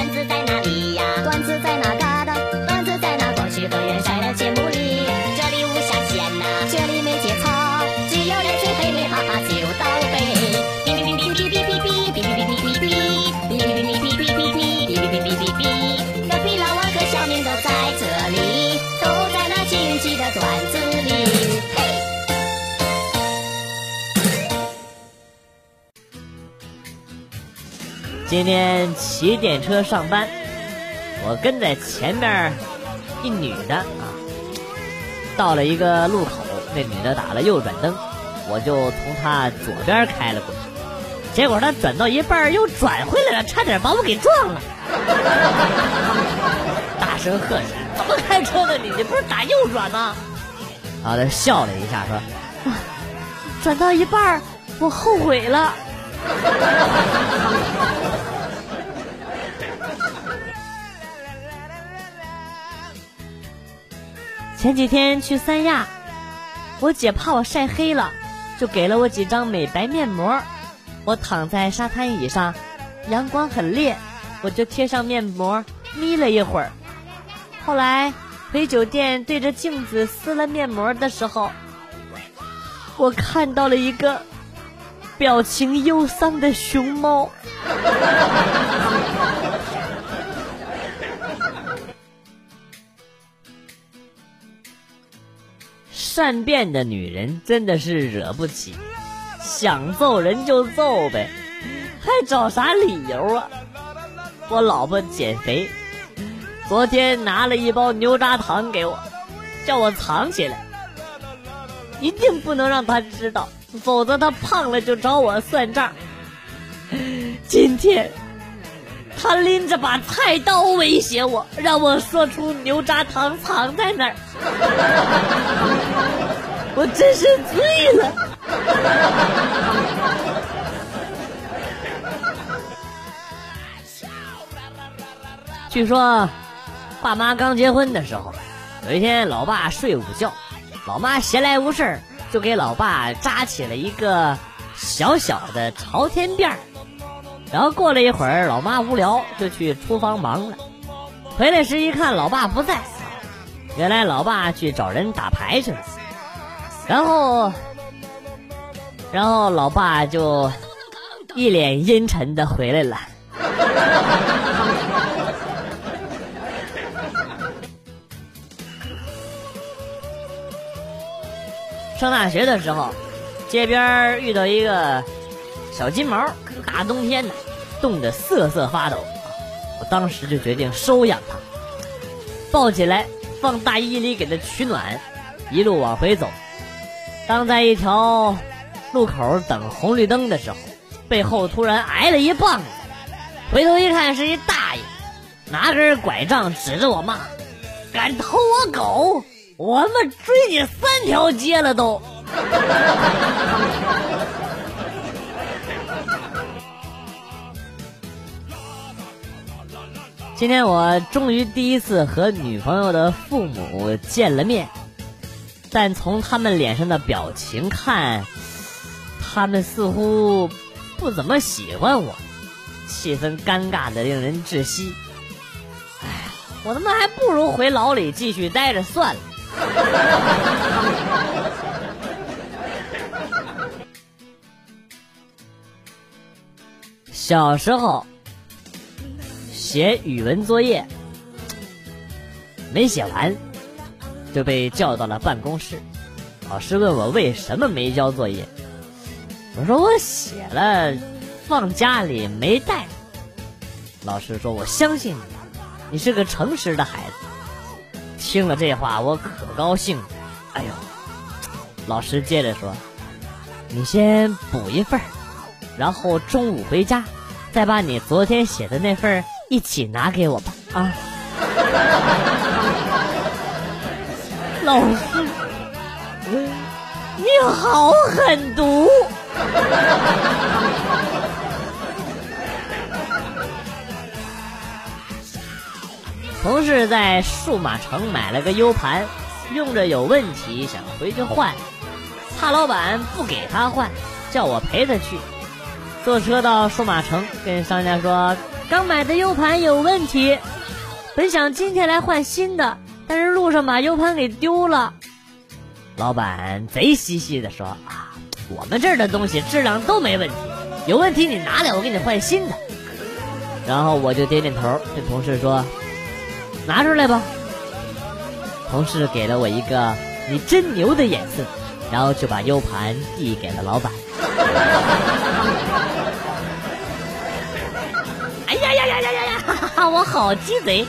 段子在今天骑电车上班，我跟在前面一女的啊，到了一个路口，那女的打了右转灯，我就从她左边开了过去，结果她转到一半又转回来了，差点把我给撞了。大声喝声：“怎么开车的你？你不是打右转吗？”然后她笑了一下说：“，转到一半我后悔了。”前几天去三亚，我姐怕我晒黑了，就给了我几张美白面膜。我躺在沙滩椅上，阳光很烈，我就贴上面膜眯了一会儿。后来回酒店对着镜子撕了面膜的时候，我看到了一个表情忧伤的熊猫。善变的女人真的是惹不起，想揍人就揍呗，还找啥理由啊？我老婆减肥，昨天拿了一包牛轧糖给我，叫我藏起来，一定不能让她知道，否则她胖了就找我算账。今天，他拎着把菜刀威胁我，让我说出牛轧糖藏在哪儿。我真是醉了。据说，爸妈刚结婚的时候，有一天老爸睡午觉，老妈闲来无事就给老爸扎起了一个小小的朝天辫儿。然后过了一会儿，老妈无聊就去厨房忙了，回来时一看老爸不在，原来老爸去找人打牌去了。然后，然后老爸就一脸阴沉的回来了。上大学的时候，街边遇到一个小金毛，大冬天的，冻得瑟瑟发抖。我当时就决定收养它，抱起来放大衣里给它取暖，一路往回走。当在一条路口等红绿灯的时候，背后突然挨了一棒子，回头一看是一大爷，拿根拐杖指着我骂：“敢偷我狗，我们追你三条街了都！”今天我终于第一次和女朋友的父母见了面。但从他们脸上的表情看，他们似乎不怎么喜欢我，气氛尴尬的令人窒息。哎，我他妈还不如回牢里继续待着算了。小时候写语文作业没写完。就被叫到了办公室，老师问我为什么没交作业，我说我写了，放家里没带。老师说我相信你，你是个诚实的孩子。听了这话，我可高兴了。哎呦，老师接着说，你先补一份然后中午回家，再把你昨天写的那份一起拿给我吧。啊。老师，你好狠毒！同事在数码城买了个 U 盘，用着有问题，想回去换，怕老板不给他换，叫我陪他去。坐车到数码城，跟商家说刚买的 U 盘有问题，本想今天来换新的，但是路上把 U 盘给丢了。老板贼兮兮的说：“啊，我们这儿的东西质量都没问题，有问题你拿来，我给你换新的。”然后我就点点头，对同事说：“拿出来吧。”同事给了我一个“你真牛”的眼色，然后就把 U 盘递给了老板。看！我好鸡贼。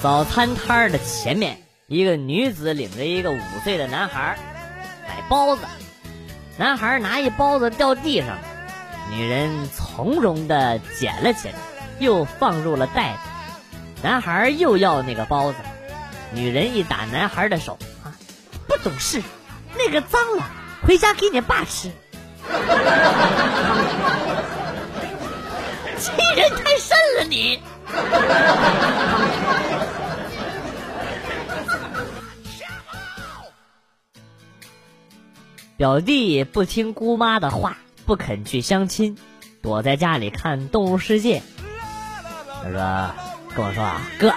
早餐摊儿的前面，一个女子领着一个五岁的男孩买包子，男孩拿一包子掉地上，女人从容的捡了起来，又放入了袋子。男孩又要那个包子，女人一打男孩的手，啊，不懂事，那个脏了，回家给你爸吃。欺人太甚了你！表弟不听姑妈的话，不肯去相亲，躲在家里看《动物世界》。他说：“跟我说啊，哥，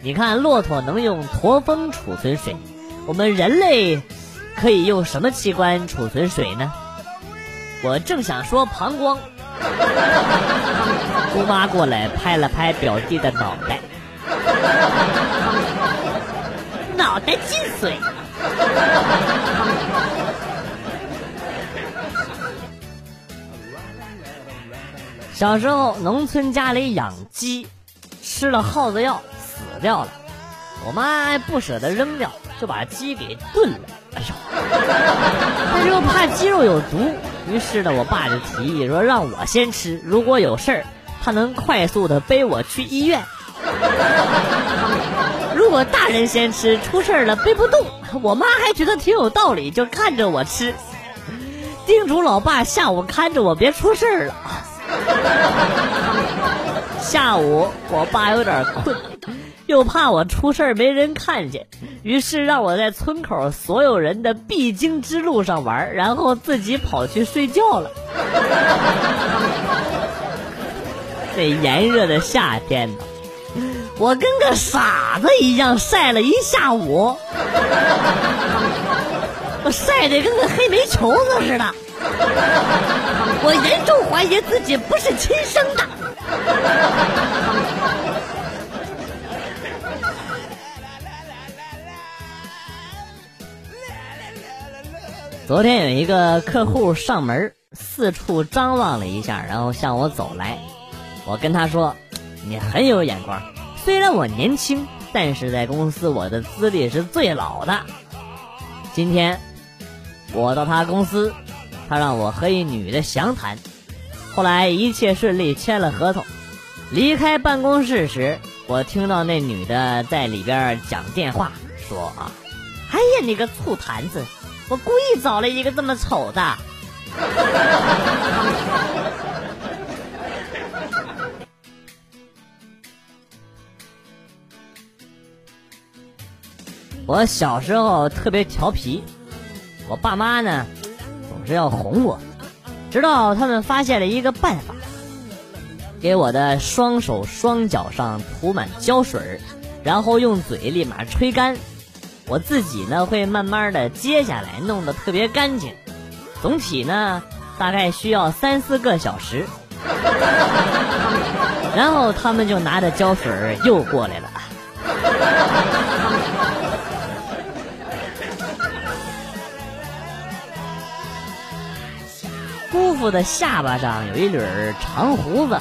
你看骆驼能用驼峰储存水，我们人类可以用什么器官储存水呢？”我正想说膀胱，姑妈过来拍了拍表弟的脑袋，脑袋进水。小时候，农村家里养鸡，吃了耗子药死掉了，我妈不舍得扔掉，就把鸡给炖了。哎呦，但是又怕鸡肉有毒，于是呢，我爸就提议说让我先吃，如果有事儿，他能快速的背我去医院。如果大人先吃，出事儿了背不动，我妈还觉得挺有道理，就看着我吃，叮嘱老爸下午看着我别出事儿了。下午，我爸有点困，又怕我出事儿没人看见，于是让我在村口所有人的必经之路上玩，然后自己跑去睡觉了。这炎热的夏天呢，我跟个傻子一样晒了一下午，我晒得跟个黑煤球子似的。我严重怀疑自己不是亲生的。昨天有一个客户上门，四处张望了一下，然后向我走来。我跟他说：“你很有眼光，虽然我年轻，但是在公司我的资历是最老的。”今天我到他公司。他让我和一女的详谈，后来一切顺利，签了合同。离开办公室时，我听到那女的在里边讲电话，说：“啊，哎呀，你个醋坛子，我故意找了一个这么丑的。”我小时候特别调皮，我爸妈呢总？是要哄我，直到他们发现了一个办法，给我的双手双脚上涂满胶水然后用嘴立马吹干，我自己呢会慢慢的接下来，弄得特别干净。总体呢大概需要三四个小时，然后他们就拿着胶水又过来了。姑父的下巴上有一缕长胡子，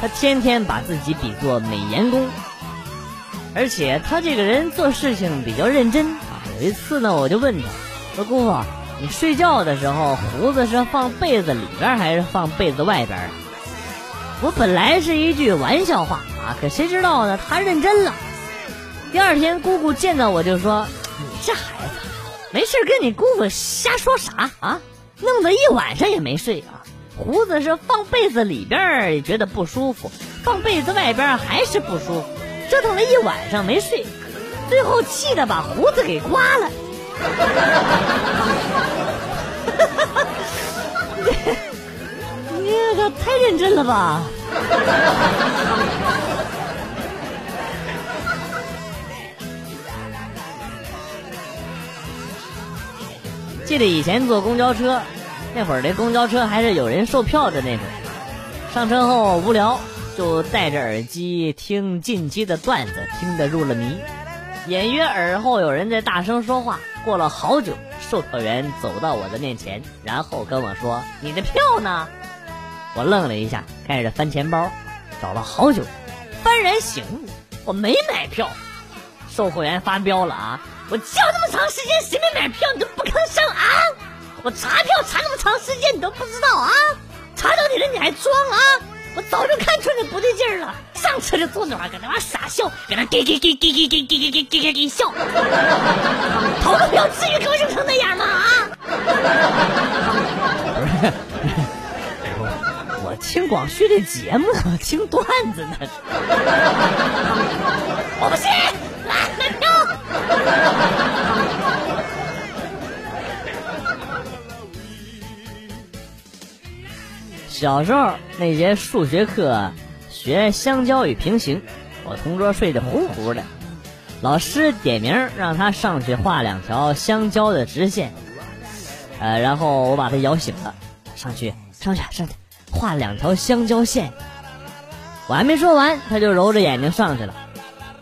他天天把自己比作美颜工，而且他这个人做事情比较认真啊。有一次呢，我就问他说：“姑父，你睡觉的时候胡子是放被子里边还是放被子外边？”我本来是一句玩笑话啊，可谁知道呢，他认真了。第二天，姑姑见到我就说：“你这孩子，没事跟你姑父瞎说啥啊？”弄得一晚上也没睡啊！胡子是放被子里边也觉得不舒服，放被子外边还是不舒服，折腾了一晚上没睡，最后气得把胡子给刮了。你这个太认真了吧？记得以前坐公交车，那会儿这公交车还是有人售票的那种。上车后无聊，就戴着耳机听近期的段子，听得入了迷。隐约耳后有人在大声说话。过了好久，售票员走到我的面前，然后跟我说：“你的票呢？”我愣了一下，开始翻钱包，找了好久，幡然醒悟，我没买票。售货员发飙了啊！我叫这么长时间，谁没买票？你都不吭声啊！我查票查那么长时间，你都不知道啊？查到你了你还装啊？我早就看出你不对劲儿了。上车就坐那儿，搁那玩傻笑，搁那给给给给给给给给给给给给笑。投个票至于高兴成那样吗？啊！不是，我听广旭的节目，听段子呢。我不信，来买票。小时候那节数学课学香蕉与平行，我同桌睡得呼呼的，老师点名让他上去画两条香蕉的直线，呃，然后我把他摇醒了，上去上去上去。画两条香蕉线，我还没说完，他就揉着眼睛上去了，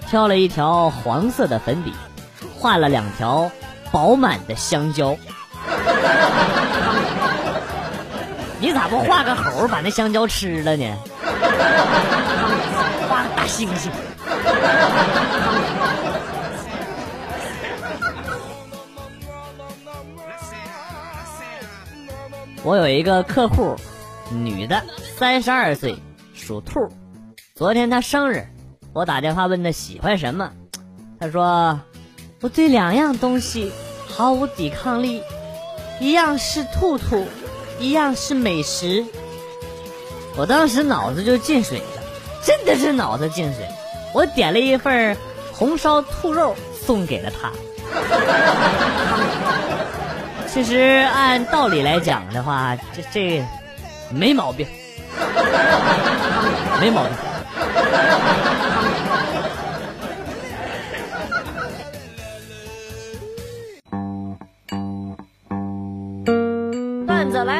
挑了一条黄色的粉笔，画了两条饱满的香蕉。你咋不画个猴把那香蕉吃了呢？画个大猩猩。我有一个客户，女的，三十二岁，属兔。昨天她生日，我打电话问她喜欢什么，她说我对两样东西毫无抵抗力，一样是兔兔。一样是美食，我当时脑子就进水了，真的是脑子进水。我点了一份红烧兔肉送给了他。其实按道理来讲的话，这这没毛病，没毛病。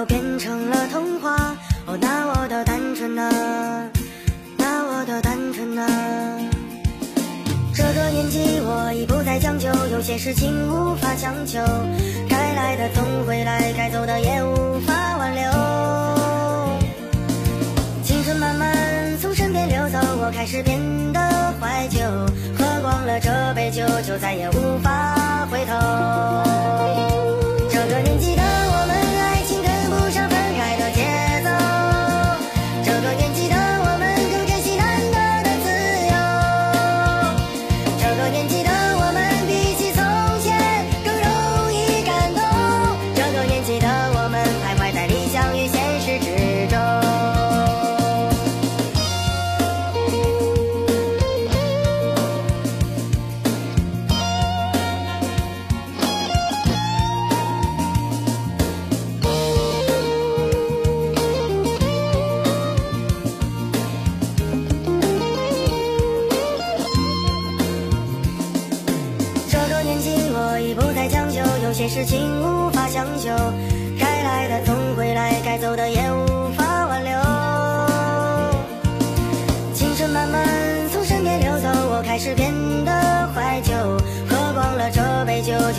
都变成了童话，哦，那我的单纯呢？那我的单纯呢？这个年纪我已不再将就，有些事情无法强求，该来的总会来，该走的也无法挽留。青春慢慢从身边溜走，我开始变得怀旧，喝光了这杯酒，就再也无法回头。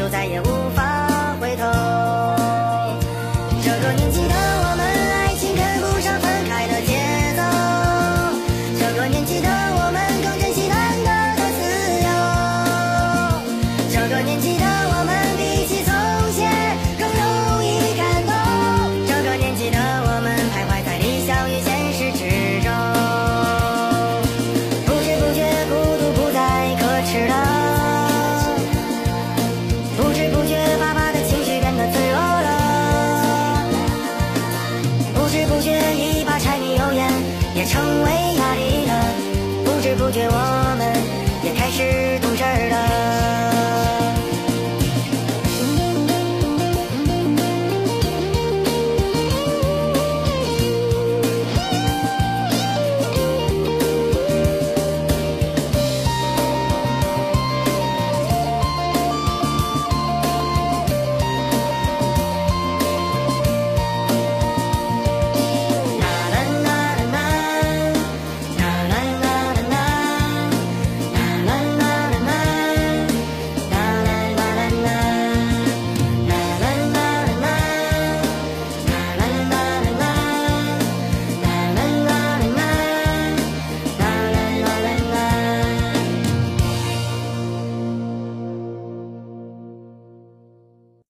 就再也无法。